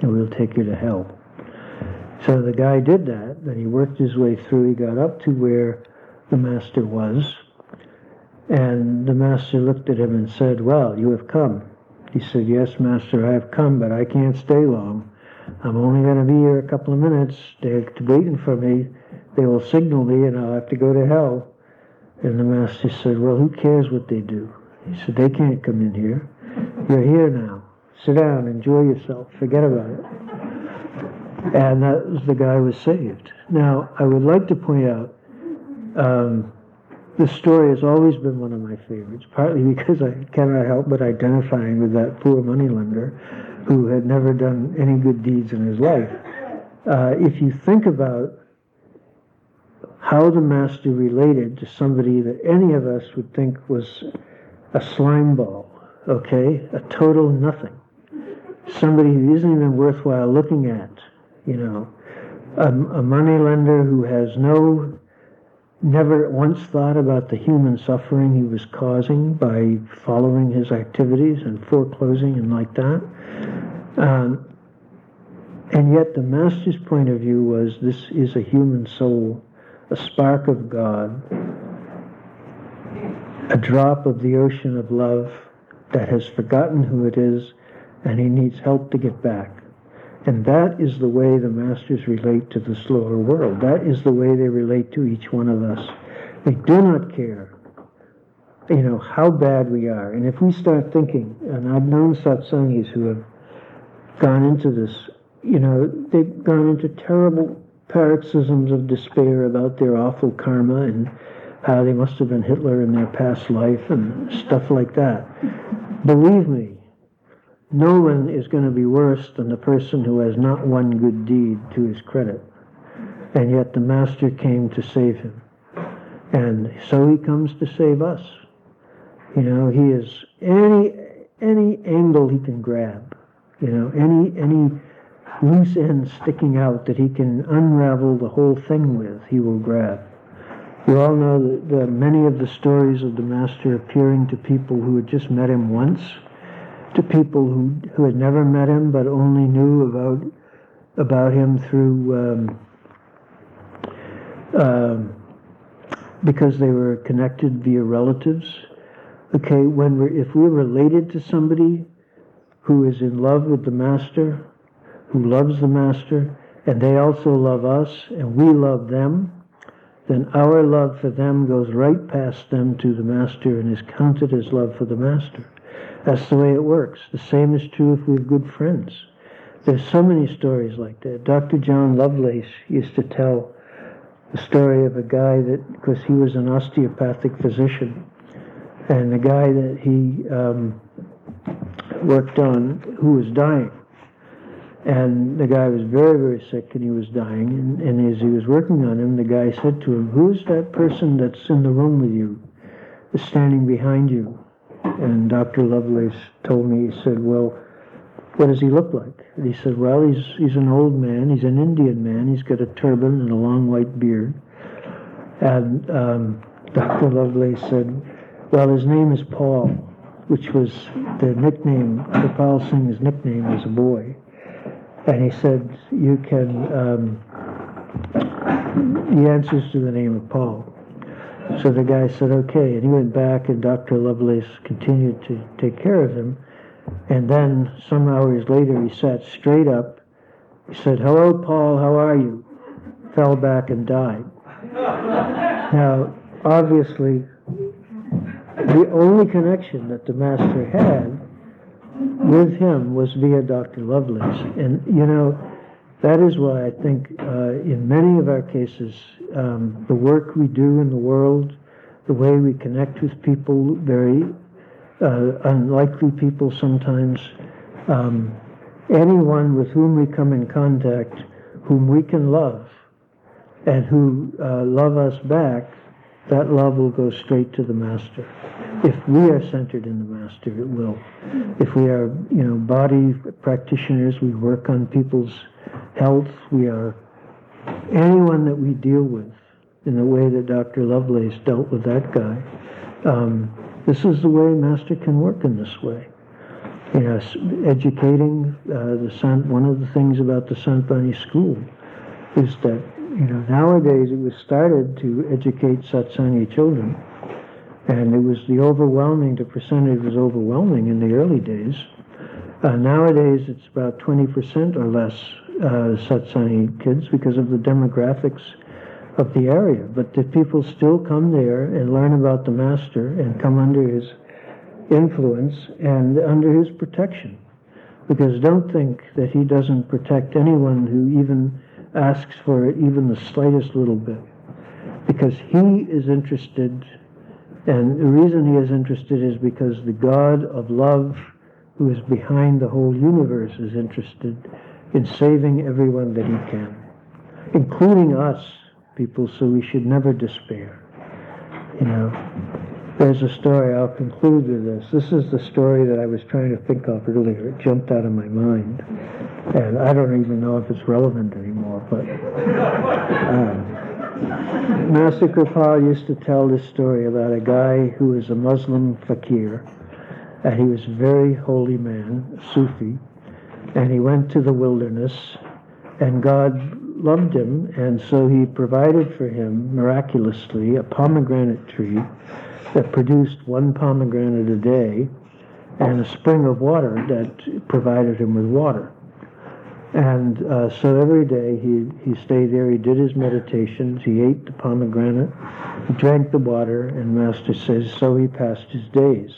and we'll take you to hell. So the guy did that, and he worked his way through. He got up to where the master was, and the master looked at him and said, Well, you have come. He said, Yes, master, I have come, but I can't stay long. I'm only going to be here a couple of minutes. They're waiting for me. They will signal me, and I'll have to go to hell. And the master said, Well, who cares what they do? He said, They can't come in here. You're here now. Sit down, enjoy yourself, forget about it. And that was the guy was saved. Now, I would like to point out Um, this story has always been one of my favorites, partly because I cannot help but identifying with that poor moneylender who had never done any good deeds in his life. Uh, if you think about how the master related to somebody that any of us would think was a slime ball, okay, a total nothing, somebody who isn't even worthwhile looking at, you know, a, a moneylender who has no never once thought about the human suffering he was causing by following his activities and foreclosing and like that. Um, and yet the master's point of view was this is a human soul, a spark of God, a drop of the ocean of love that has forgotten who it is and he needs help to get back. And that is the way the masters relate to the slower world. That is the way they relate to each one of us. They do not care, you know, how bad we are. And if we start thinking, and I've known satsangis who have gone into this, you know, they've gone into terrible paroxysms of despair about their awful karma and how they must have been Hitler in their past life and stuff like that. Believe me, no one is going to be worse than the person who has not one good deed to his credit. And yet the Master came to save him. And so he comes to save us. You know, he is any any angle he can grab, you know, any any loose end sticking out that he can unravel the whole thing with, he will grab. You all know that, that many of the stories of the Master appearing to people who had just met him once to people who who had never met him but only knew about about him through um, um, because they were connected via relatives. Okay, when we're if we're related to somebody who is in love with the master, who loves the master, and they also love us, and we love them, then our love for them goes right past them to the master and is counted as love for the master. That's the way it works. The same is true if we have good friends. There's so many stories like that. Dr. John Lovelace used to tell the story of a guy that, because he was an osteopathic physician, and the guy that he um, worked on who was dying. And the guy was very, very sick and he was dying. And, and as he was working on him, the guy said to him, Who's that person that's in the room with you, standing behind you? And Dr. Lovelace told me, he said, Well, what does he look like? And he said, Well, he's, he's an old man. He's an Indian man. He's got a turban and a long white beard. And um, Dr. Lovelace said, Well, his name is Paul, which was the nickname, Kirpal Singh's nickname as a boy. And he said, You can, um, he answers to the name of Paul. So the guy said, okay. And he went back, and Dr. Lovelace continued to take care of him. And then some hours later, he sat straight up. He said, hello, Paul, how are you? Fell back and died. now, obviously, the only connection that the master had with him was via Dr. Lovelace. And, you know, that is why I think uh, in many of our cases, um, the work we do in the world, the way we connect with people, very uh, unlikely people sometimes, um, anyone with whom we come in contact, whom we can love, and who uh, love us back, that love will go straight to the master. If we are centered in the master, it will. If we are, you know, body practitioners, we work on people's health, we are anyone that we deal with in the way that Dr. Lovelace dealt with that guy. Um, this is the way Master can work in this way. You know, educating uh, the Sant. One of the things about the Bani school is that you know nowadays it was started to educate satsangi children, and it was the overwhelming. The percentage was overwhelming in the early days. Uh, nowadays, it's about 20% or less uh, satsang kids because of the demographics of the area. But the people still come there and learn about the master and come under his influence and under his protection. Because don't think that he doesn't protect anyone who even asks for it even the slightest little bit. because he is interested, and the reason he is interested is because the God of love, who is behind the whole universe, is interested in saving everyone that he can, including us, people, so we should never despair. You know, there's a story, I'll conclude with this. This is the story that I was trying to think of earlier. It jumped out of my mind. And I don't even know if it's relevant anymore, but. Um, Master Kirpal used to tell this story about a guy who was a Muslim fakir, and he was a very holy man, Sufi, and he went to the wilderness, and God loved him, and so he provided for him miraculously a pomegranate tree that produced one pomegranate a day and a spring of water that provided him with water. And uh, so every day he, he stayed there, he did his meditations, he ate the pomegranate, he drank the water, and Master says, so he passed his days.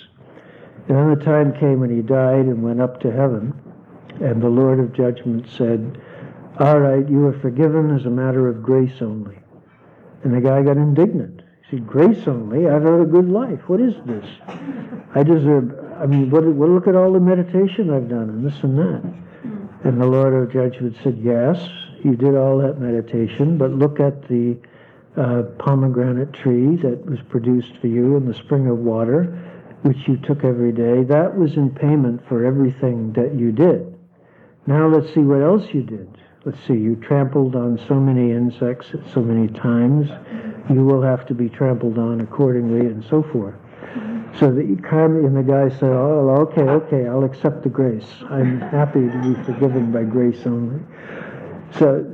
And then the time came when he died and went up to heaven, and the Lord of Judgment said, All right, you are forgiven as a matter of grace only. And the guy got indignant. He said, Grace only? I've had a good life. What is this? I deserve, I mean, what, well, look at all the meditation I've done and this and that. And the Lord of Judgment said, Yes, you did all that meditation, but look at the uh, pomegranate tree that was produced for you in the spring of water, which you took every day. That was in payment for everything that you did. Now let's see what else you did. Let's see, you trampled on so many insects so many times. You will have to be trampled on accordingly, and so forth. So the karma and the guy said, "Oh, okay, okay, I'll accept the grace. I'm happy to be forgiven by grace only." So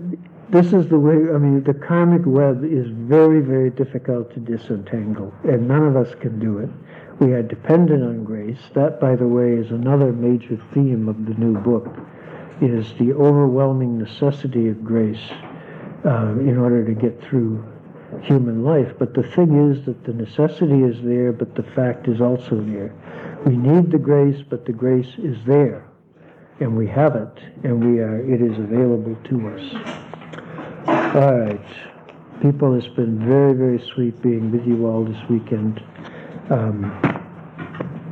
this is the way. I mean, the karmic web is very, very difficult to disentangle, and none of us can do it. We are dependent on grace. That, by the way, is another major theme of the new book: is the overwhelming necessity of grace uh, in order to get through human life. But the thing is that the necessity is there, but the fact is also there. We need the grace, but the grace is there, and we have it, and we are. It is available to us. All right, people, it's been very, very sweet being with you all this weekend. Um,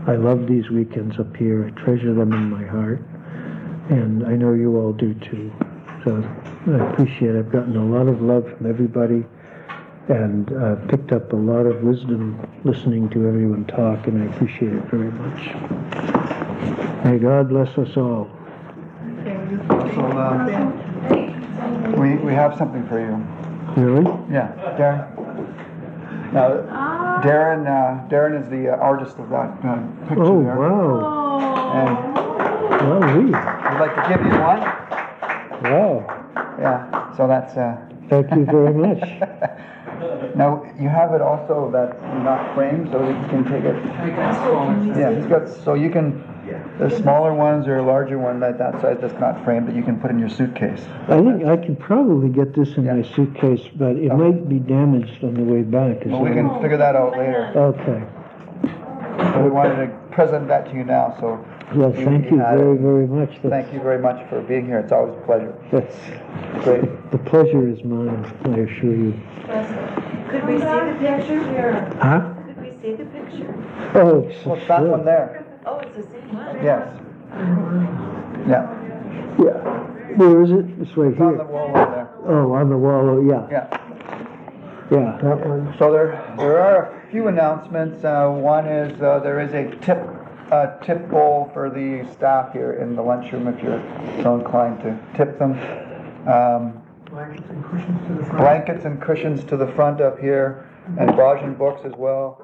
I love these weekends up here. I treasure them in my heart, and I know you all do too. So I appreciate it. I've gotten a lot of love from everybody and uh, picked up a lot of wisdom listening to everyone talk, and I appreciate it very much. May God bless us all.
So, uh, we, we have something for you.
Really?
Yeah, Darren? Now, Darren, uh, Darren is the uh, artist of that uh, picture
Oh,
there.
wow.
And
Wow, we.
I'd like to give you one.
Wow.
Yeah, so that's, uh,
Thank you very much.
Now, you have it also that's not framed, so that you can take it. Yeah, he's got, so you can, there's smaller ones or a larger one that that size that's not framed that you can put in your suitcase.
I think I can probably get this in my suitcase, but it oh. might be damaged on the way back. Is
Well, we
that-
can figure that out later.
Okay.
But we wanted to present that to you now, so.
Well, thank you
had it.
very, very much. That's-
Thank you very much for being here. It's always a pleasure.
That's,
Great.
the pleasure is mine, I assure you.
Could we see the picture? here?
Huh?
Could we see the picture?
Oh, so
Well, it's that
sure.
one there.
Oh, it's the same one?
Yes. Yeah.
Yeah. Where is it? It's right
It's on the
here.
wall over there.
Oh, on the wall, oh, yeah,
Yeah.
Yeah, that one.
So there, there are a few announcements. Uh, one is, uh, there is a tip, uh, tip bowl for the staff here in the lunchroom if you're so inclined to tip them. Um,
Blankets and cushions to the front.
blankets and cushions to the front up here, and Bhajan books as well.